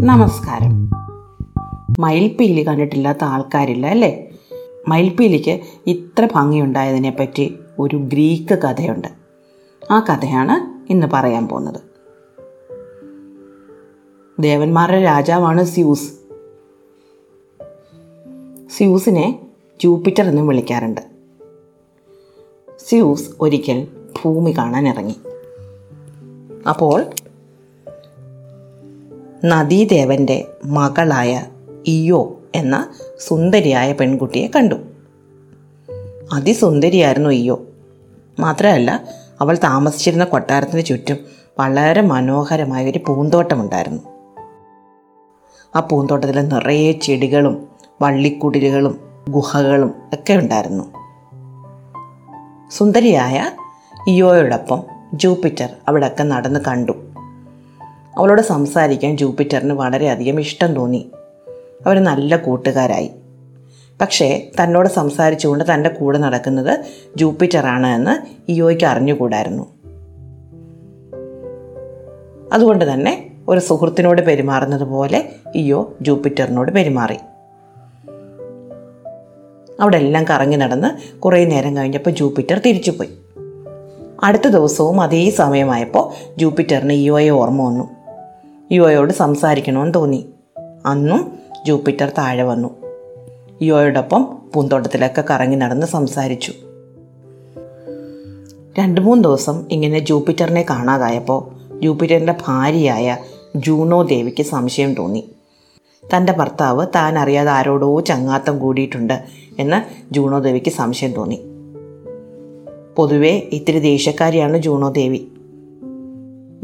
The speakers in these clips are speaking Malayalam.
നമസ്കാരം. മയിൽപ്പീലി കണ്ടിട്ടില്ലാത്ത ആൾക്കാരില്ല അല്ലേ? മയിൽപ്പീലിക്ക് ഇത്ര ഭംഗിയുണ്ടായതിനെപ്പറ്റി ഒരു ഗ്രീക്ക് കഥയുണ്ട്. ആ കഥയാണ് ഇന്ന് പറയാൻ പോകുന്നത്. ദേവന്മാരുടെ രാജാവാണ് സ്യൂസ്. സ്യൂസിനെ ജൂപ്പിറ്റർ എന്നും വിളിക്കാറുണ്ട്. സ്യൂസ് ഒരിക്കൽ ഭൂമി കാണാൻ ഇറങ്ങി അപ്പോൾ നദീദേവന്റെ മകളായ ഇയോ എന്ന സുന്ദരിയായ പെൺകുട്ടിയെ കണ്ടു. അതിസുന്ദരിയായിരുന്നു ഇയോ മാത്രമല്ല അവൾ താമസിച്ചിരുന്ന കൊട്ടാരത്തിന് ചുറ്റും വളരെ മനോഹരമായ ഒരു പൂന്തോട്ടമുണ്ടായിരുന്നു. ആ പൂന്തോട്ടത്തിൽ നിറയെ ചെടികളും വള്ളിക്കുടിലുകളും ഗുഹകളും ഒക്കെ ഉണ്ടായിരുന്നു. സുന്ദരിയായ ഇയോയോടൊപ്പം ജൂപ്പിറ്റർ അവിടെയൊക്കെ നടന്ന് കണ്ടു. അവളോട് സംസാരിക്കാൻ ജൂപ്പിറ്ററിന് വളരെയധികം ഇഷ്ടം തോന്നി. അവർ നല്ല കൂട്ടുകാരായി. പക്ഷേ തന്നോട് സംസാരിച്ചുകൊണ്ട് തന്റെ കൂടെ നടക്കുന്നത് ജൂപ്പിറ്ററാണ് എന്ന് ഇയോയ്ക്ക് അറിഞ്ഞുകൂടായിരുന്നു. അതുകൊണ്ട് തന്നെ ഒരു സുഹൃത്തിനോട് പെരുമാറുന്നത് പോലെ ഇയോ ജൂപ്പിറ്ററിനോട് പെരുമാറി. അവിടെ എല്ലാം കറങ്ങി നടന്ന് കുറേ നേരം കഴിഞ്ഞപ്പോൾ ജൂപ്പിറ്റർ തിരിച്ചുപോയി. അടുത്ത ദിവസവും അതേ സമയമായപ്പോൾ ജൂപ്പിറ്ററിന് യുവയെ ഓർമ്മ വന്നു. യുവയോട് സംസാരിക്കണമെന്ന് തോന്നി. അന്നും ജൂപ്പിറ്റർ താഴെ വന്നു. യുവയോടൊപ്പം പൂന്തോട്ടത്തിലൊക്കെ കറങ്ങി നടന്ന് സംസാരിച്ചു. രണ്ട് മൂന്ന് ദിവസം ഇങ്ങനെ ജൂപ്പിറ്ററിനെ കാണാതായപ്പോൾ ജൂപ്പിറ്ററിന്റെ ഭാര്യയായ ജൂണോ ദേവിക്ക് സംശയം തോന്നി. തന്റെ ഭർത്താവ് താൻ അറിയാതെ ആരോടോ ചങ്ങാത്തം കൂടിയിട്ടുണ്ട് എന്ന് ജൂണോ ദേവിക്ക് സംശയം തോന്നി. പൊതുവേ ഇത്തിരി ദേഷ്യക്കാരിയാണ് ജൂണോ ദേവി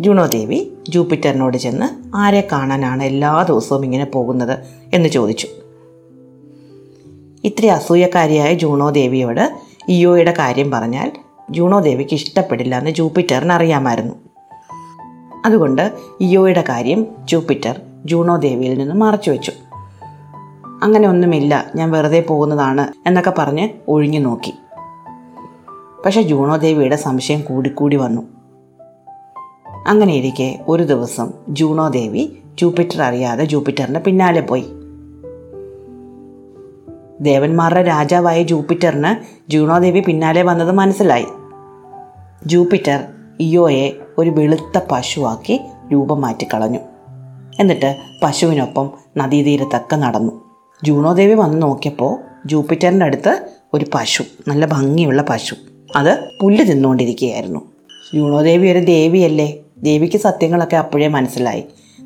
ജൂണോ ദേവി ജൂപ്പിറ്ററിനോട് ചെന്ന് ആരെ കാണാനാണ് എല്ലാ ദിവസവും ഇങ്ങനെ പോകുന്നത് എന്ന് ചോദിച്ചു. ഇത്ര അസൂയക്കാരിയായ ജൂണോ ദേവിയോട് ഇയോയുടെ കാര്യം പറഞ്ഞാൽ ജൂണോ ദേവിക്ക് ഇഷ്ടപ്പെടില്ല എന്ന് ജൂപ്പിറ്ററിന് അറിയാമായിരുന്നു അതുകൊണ്ട് ഇയോയുടെ കാര്യം ജൂപ്പിറ്റർ ജൂണോ ദേവിയിൽ നിന്ന് മറച്ചു വെച്ചു. അങ്ങനെ ഒന്നുമില്ല ഞാൻ വെറുതെ പോകുന്നതാണ് എന്നൊക്കെ പറഞ്ഞ് ഒഴിഞ്ഞു നോക്കി. പക്ഷെ ജൂണോ ദേവിയുടെ സംശയം കൂടിക്കൂടി വന്നു. അങ്ങനെയിരിക്കെ ഒരു ദിവസം ജൂണോ ദേവി ജൂപ്പിറ്റർ അറിയാതെ ജൂപ്പിറ്ററിന് പിന്നാലെ പോയി. ദേവന്മാരുടെ രാജാവായ ജൂപ്പിറ്ററിന് ജൂണോ ദേവി പിന്നാലെ വന്നത് മനസ്സിലായി. ജൂപ്പിറ്റർ ഇയോയെ ഒരു വെളുത്ത പശുവാക്കി രൂപം മാറ്റിക്കളഞ്ഞു എന്നിട്ട് പശുവിനൊപ്പം നദീതീരത്തൊക്കെ നടന്നു. ജൂണോ ദേവി വന്ന് നോക്കിയപ്പോൾ ജൂപ്പിറ്ററിന്റെ അടുത്ത് ഒരു പശു നല്ല ഭംഗിയുള്ള പശു. അത് പുല്ല് തിന്നുകൊണ്ടിരിക്കുകയായിരുന്നു. യൂണോദേവി ഒരു ദേവിയല്ലേ? ദേവിക്ക് സത്യങ്ങളൊക്കെ അപ്പോഴേ മനസ്സിലായി.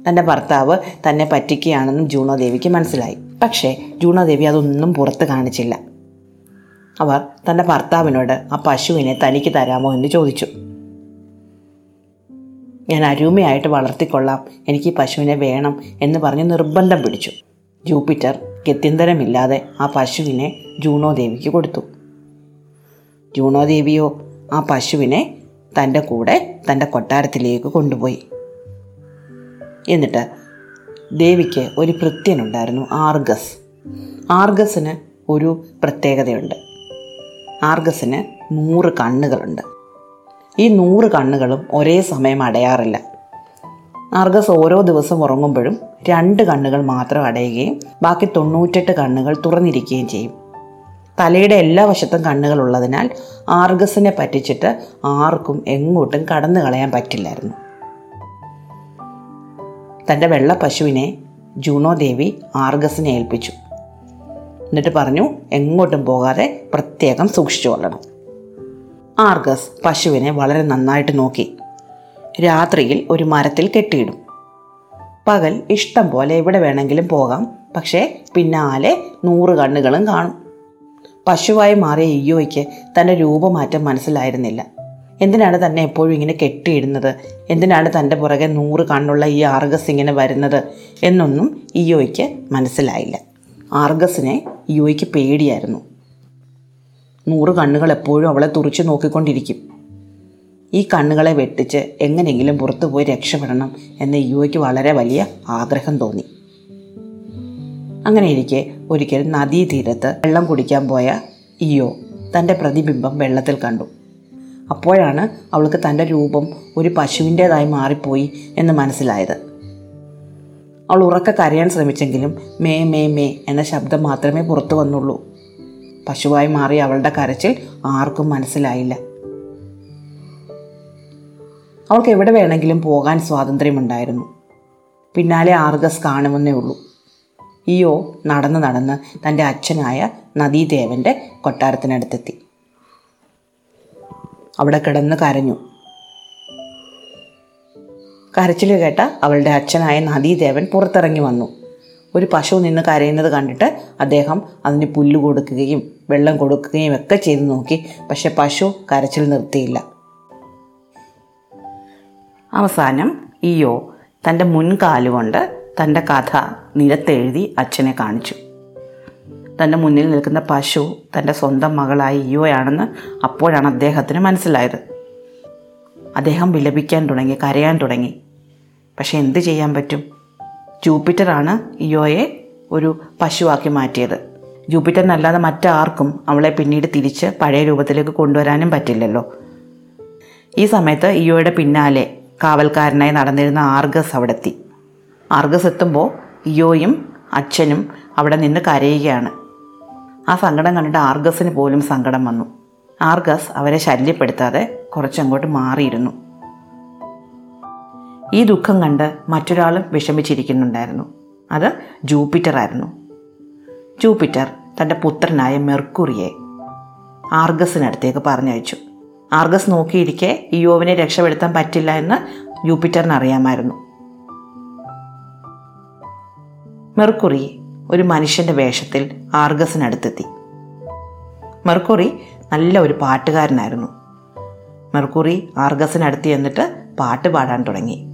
തന്റെ ഭർത്താവ് തന്നെ പറ്റിക്കുകയാണെന്നും ജൂണോ ദേവിക്ക് മനസ്സിലായി. പക്ഷേ ജൂണോ ദേവി അതൊന്നും പുറത്ത് കാണിച്ചില്ല. അവർ തന്റെ ഭർത്താവിനോട് ആ പശുവിനെ തനിക്ക് തരാമോ? എന്ന് ചോദിച്ചു. ഞാൻ അരൂമയായിട്ട് വളർത്തിക്കൊള്ളാം. എനിക്ക് ഈ പശുവിനെ വേണം എന്ന് പറഞ്ഞ് നിർബന്ധം പിടിച്ചു. ജൂപ്പിറ്റർ ഗത്യന്തരമില്ലാതെ ആ പശുവിനെ ജൂണോ ദേവിക്ക് കൊടുത്തു. ജൂണോ ദേവിയോ ആ പശുവിനെ തന്റെ കൂടെ തന്റെ കൊട്ടാരത്തിലേക്ക് കൊണ്ടുപോയി. എന്നിട്ട് ദേവിക്ക് ഒരു ഭൃത്യനുണ്ടായിരുന്നു ആർഗസ്. ആർഗസിന് ഒരു പ്രത്യേകതയുണ്ട്. ആർഗസിന് നൂറ് കണ്ണുകളുണ്ട്. ഈ നൂറ് കണ്ണുകളും ഒരേ സമയം അടയാറില്ല. ആർഗസ് ഓരോ ദിവസം ഉറങ്ങുമ്പോഴും രണ്ട് കണ്ണുകൾ മാത്രം അടയുകയും ബാക്കി തൊണ്ണൂറ്റെട്ട് കണ്ണുകൾ തുറന്നിരിക്കുകയും ചെയ്യും. തലയുടെ എല്ലാ വശത്തും കണ്ണുകളുള്ളതിനാൽ ആർഗസിനെ പറ്റിച്ചിട്ട് ആർക്കും എങ്ങോട്ടും കടന്നു കളയാൻ പറ്റില്ലായിരുന്നു. തന്റെ വെള്ള പശുവിനെ ജൂണോ ദേവി ആർഗസിനെ ഏൽപ്പിച്ചു. എന്നിട്ട് പറഞ്ഞു എങ്ങോട്ടും പോകാതെ പ്രത്യേകം സൂക്ഷിച്ചു കൊള്ളണം. ആർഗസ് പശുവിനെ വളരെ നന്നായിട്ട് നോക്കി. രാത്രിയിൽ ഒരു മരത്തിൽ കെട്ടിയിടും. പകൽ ഇഷ്ടം പോലെ എവിടെ വേണമെങ്കിലും പോകാം പക്ഷേ പിന്നാലെ നൂറ് കണ്ണുകളും കാണും. പശുവായി മാറിയ ഇയ്യോയ്ക്ക് തന്റെ രൂപമാറ്റം മനസ്സിലായിരുന്നില്ല. എന്തിനാണ് തന്നെ എപ്പോഴും ഇങ്ങനെ കെട്ടിയിടുന്നത്? എന്തിനാണ് തന്റെ പുറകെ നൂറ് കണ്ണുള്ള ഈ ആർഗസ് ഇങ്ങനെ വരുന്നത്? എന്നൊന്നും ഇയോയ്ക്ക് മനസ്സിലായില്ല. ആർഗസിനെ ഇയോയ്ക്ക് പേടിയായിരുന്നു. നൂറ് കണ്ണുകൾ എപ്പോഴും അവളെ തുറിച്ചു നോക്കിക്കൊണ്ടിരിക്കും. ഈ കണ്ണുകളെ വെട്ടിച്ച് എങ്ങനെയെങ്കിലും പുറത്തുപോയി രക്ഷപ്പെടണം എന്ന് ഇയോയ്ക്ക് വളരെ വലിയ ആഗ്രഹം തോന്നി. അങ്ങനെ ഇരിക്കെ ഒരിക്കൽ നദീതീരത്ത് വെള്ളം കുടിക്കാൻ പോയ ഇയോ തന്റെ പ്രതിബിംബം വെള്ളത്തിൽ കണ്ടു. അപ്പോഴാണ് അവൾക്ക് തന്റെ രൂപം ഒരു പശുവിന്റേതായി മാറിപ്പോയി എന്ന് മനസ്സിലായത്. അവൾ ഉറക്ക കരയാൻ ശ്രമിച്ചെങ്കിലും മേ മേ മേ എന്ന ശബ്ദം മാത്രമേ പുറത്തു വന്നുള്ളൂ. പശുവായി മാറിയ അവളുടെ കരച്ചിൽ ആർക്കും മനസ്സിലായില്ല. അവൾക്ക് എവിടെ വേണമെങ്കിലും പോകാൻ സ്വാതന്ത്ര്യമുണ്ടായിരുന്നു. പിന്നാലെ ആർഗസ് കാണുമെന്നേ ഉള്ളൂ. ഇയോ നടന്ന് നടന്ന് തന്റെ അച്ഛനായ നദീദേവന്റെ കൊട്ടാരത്തിനടുത്തെത്തി. അവിടെ കിടന്ന് കരഞ്ഞു. കരച്ചിൽ കേട്ട അവളുടെ അച്ഛനായ നദീദേവൻ പുറത്തിറങ്ങി വന്നു. ഒരു പശു നിന്ന് കരയുന്നത് കണ്ടിട്ട് അദ്ദേഹം അതിന് പുല്ല് കൊടുക്കുകയും വെള്ളം കൊടുക്കുകയും ഒക്കെ ചെയ്തു നോക്കി. പക്ഷെ പശു കരച്ചിൽ നിർത്തിയില്ല. അവസാനം ഇയോ തന്റെ മുൻകാലുകൊണ്ട് തന്റെ കഥ നിലത്തെഴുതി അച്ഛനെ കാണിച്ചു. തന്റെ മുന്നിൽ നിൽക്കുന്ന പശു തന്റെ സ്വന്തം മകളായ ഇയോയാണെന്ന് അപ്പോഴാണ് അദ്ദേഹത്തിന് മനസ്സിലായത്. അദ്ദേഹം വിലപിക്കാൻ തുടങ്ങി കരയാൻ തുടങ്ങി. പക്ഷെ എന്ത് ചെയ്യാൻ പറ്റും? ജൂപ്പിറ്ററാണ് ഇയോയെ ഒരു പശുവാക്കി മാറ്റിയത്. ജൂപ്പിറ്ററിനല്ലാതെ മറ്റാർക്കും അവളെ പിന്നീട് തിരിച്ച് പഴയ രൂപത്തിലേക്ക് കൊണ്ടുവരാനും പറ്റില്ലല്ലോ. ഈ സമയത്ത് ഇയോയുടെ പിന്നാലെ കാവൽക്കാരനായി നടന്നിരുന്ന ആർഗസ് അവിടെ എത്തുമ്പോൾ ഇയോയും അച്ഛനും അവിടെ നിന്ന് കരയുകയാണ്. ആ സങ്കടം കണ്ടിട്ട് ആർഗസിന് പോലും സങ്കടം വന്നു. ആർഗസ് അവരെ ശല്യപ്പെടുത്താതെ കുറച്ചങ്ങോട്ട് മാറിയിരുന്നു. ഈ ദുഃഖം കണ്ട് മറ്റൊരാളും വിഷമിച്ചിരിക്കുന്നുണ്ടായിരുന്നു. അത് ജൂപ്പിറ്റർ ആയിരുന്നു ജൂപ്പിറ്റർ തന്റെ പുത്രനായ മെർക്കുറിയെ ആർഗസിനടുത്തേക്ക് പറഞ്ഞയച്ചു. ആർഗസ് നോക്കിയിരിക്കെ ഇയോവിനെ രക്ഷപ്പെടുത്താൻ പറ്റില്ല എന്ന് ജൂപ്പിറ്ററിന് അറിയാമായിരുന്നു. മെർക്കുറി ഒരു മനുഷ്യന്റെ വേഷത്തിൽ ആർഗസിനടുത്തെത്തി. മെർക്കുറി നല്ല ഒരു പാട്ടുകാരനായിരുന്നു. മെർക്കുറി ആർഗസിനടുത്ത് എന്നിട്ട് പാട്ട് പാടാൻ തുടങ്ങി.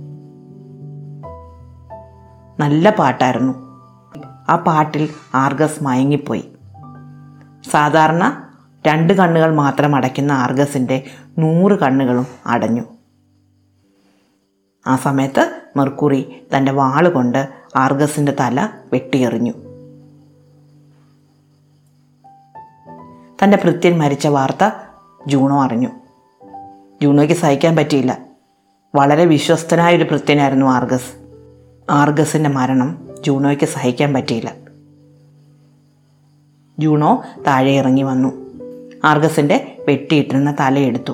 നല്ല പാട്ടായിരുന്നു. ആ പാട്ടിൽ ആർഗസ് മയങ്ങിപ്പോയി. സാധാരണ രണ്ട് കണ്ണുകൾ മാത്രം അടയ്ക്കുന്ന ആർഗസിന്റെ നൂറ് കണ്ണുകളും അടഞ്ഞു. ആ സമയത്ത് മെർക്കുറി തന്റെ വാൾ കൊണ്ട് ആർഗസിന്റെ തല വെട്ടിയെറിഞ്ഞു. തന്റെ ഭൃത്യൻ മരിച്ച വാർത്ത ജൂണോ അറിഞ്ഞു. ജൂണോയ്ക്ക് സഹിക്കാൻ പറ്റിയില്ല. വളരെ വിശ്വസ്തനായ ഒരു ഭൃത്യനായിരുന്നു ആർഗസ്. ആർഗസിന്റെ മരണം ജൂണോയ്ക്ക് സഹിക്കാൻ പറ്റിയില്ല. ജൂണോ താഴെ ഇറങ്ങി വന്നു. ആർഗസിന്റെ വെട്ടിയിട്ടിരുന്ന തലയെടുത്തു.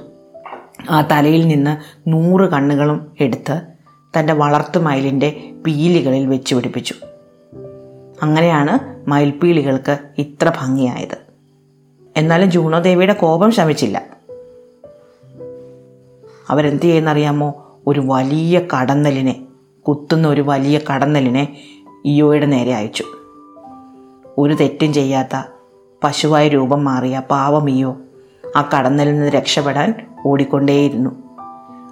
ആ തലയിൽ നിന്ന് നൂറ് കണ്ണുകളും എടുത്ത് തന്റെ വളർത്തു മയിലിന്റെ പീലികളിൽ വെച്ച് പിടിപ്പിച്ചു. അങ്ങനെയാണ് മയിൽപ്പീലികൾക്ക് ഇത്ര ഭംഗിയായത്. എന്നാലും ജൂണോ ദേവിയുടെ കോപം ശമിച്ചില്ല. അവരെന്ത് ചെയ്യുന്നറിയാമോ? ഒരു വലിയ കടന്നലിനെ കുത്തുന്ന ഒരു വലിയ കടന്നലിനെ ഇയോയുടെ നേരെ അയച്ചു. ഒരു തെറ്റും ചെയ്യാത്ത പശുവായ രൂപം മാറിയ പാവം ഇയോ ആ കടന്നലിൽ നിന്ന് രക്ഷപ്പെടാൻ ഓടിക്കൊണ്ടേയിരുന്നു.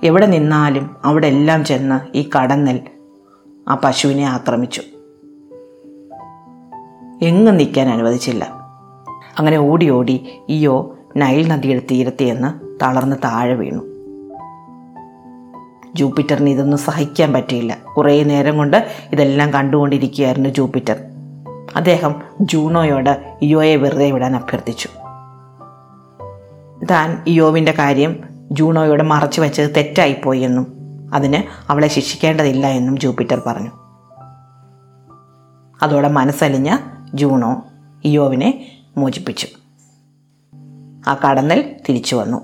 എവിടെ നിന്നാലും അവിടെ എല്ലാം ചെന്ന് ഈ കടന്നൽ ആ പശുവിനെ ആക്രമിച്ചു. എങ്ങും നിൽക്കാൻ അനുവദിച്ചില്ല. അങ്ങനെ ഓടി ഓടി ഇയോ നൈൽ നദിയുടെ തീരത്തെന്ന് തളർന്ന് താഴെ വീണു. ജൂപ്പിറ്ററിന് ഇതൊന്നും സഹിക്കാൻ പറ്റിയില്ല. കുറേ നേരം കൊണ്ട് ഇതെല്ലാം കണ്ടുകൊണ്ടിരിക്കുകയായിരുന്നു ജൂപ്പിറ്റർ. അദ്ദേഹം ജൂണോയോട് ഇയോയെ വെറുതെ വിടാൻ അഭ്യർത്ഥിച്ചു. താൻ ഇയോവിന്റെ കാര്യം ജൂണോയോട് മറച്ചു വെച്ചത് തെറ്റായിപ്പോയി എന്നും അതിന് അവളെ ശിക്ഷിക്കേണ്ടതില്ല എന്നും ജൂപ്പിറ്റർ പറഞ്ഞു. അതോടെ മനസ്സലിഞ്ഞ ജൂണോ ഇയോവിനെ മോചിപ്പിച്ചു. ആ കടന്നൽ തിരിച്ചു വന്നു.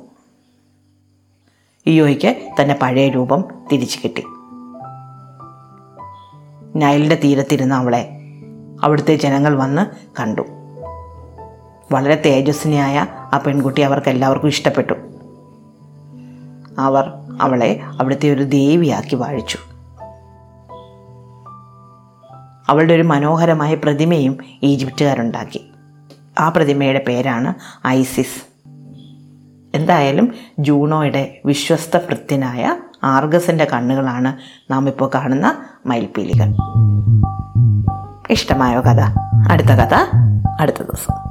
ഇയോയ്ക്ക് തന്റെ പഴയ രൂപം തിരിച്ചു കിട്ടി. നൈലിന്റെ തീരത്തിരുന്ന അവളെ അവിടുത്തെ ജനങ്ങൾ വന്ന് കണ്ടു. വളരെ തേജസ്വിനിയായ ആ പെൺകുട്ടി അവർക്ക് എല്ലാവർക്കും ഇഷ്ടപ്പെട്ടു. അവർ അവളെ അവിടുത്തെ ഒരു ദേവിയാക്കി വാഴിച്ചു. അവളുടെ ഒരു മനോഹരമായ പ്രതിമയും ഈജിപ്തുകാരുണ്ടാക്കി. ആ പ്രതിമയുടെ പേരാണ് ഐസിസ്. എന്തായാലും ജൂണോയുടെ വിശ്വസ്ത ഭൃത്യനായ ആർഗസിന്റെ കണ്ണുകളാണ് നാം ഇപ്പോൾ കാണുന്ന മയിൽപ്പീലികൾ ഇഷ്ടമായോ കഥ? അടുത്ത കഥ അടുത്ത ദിവസം.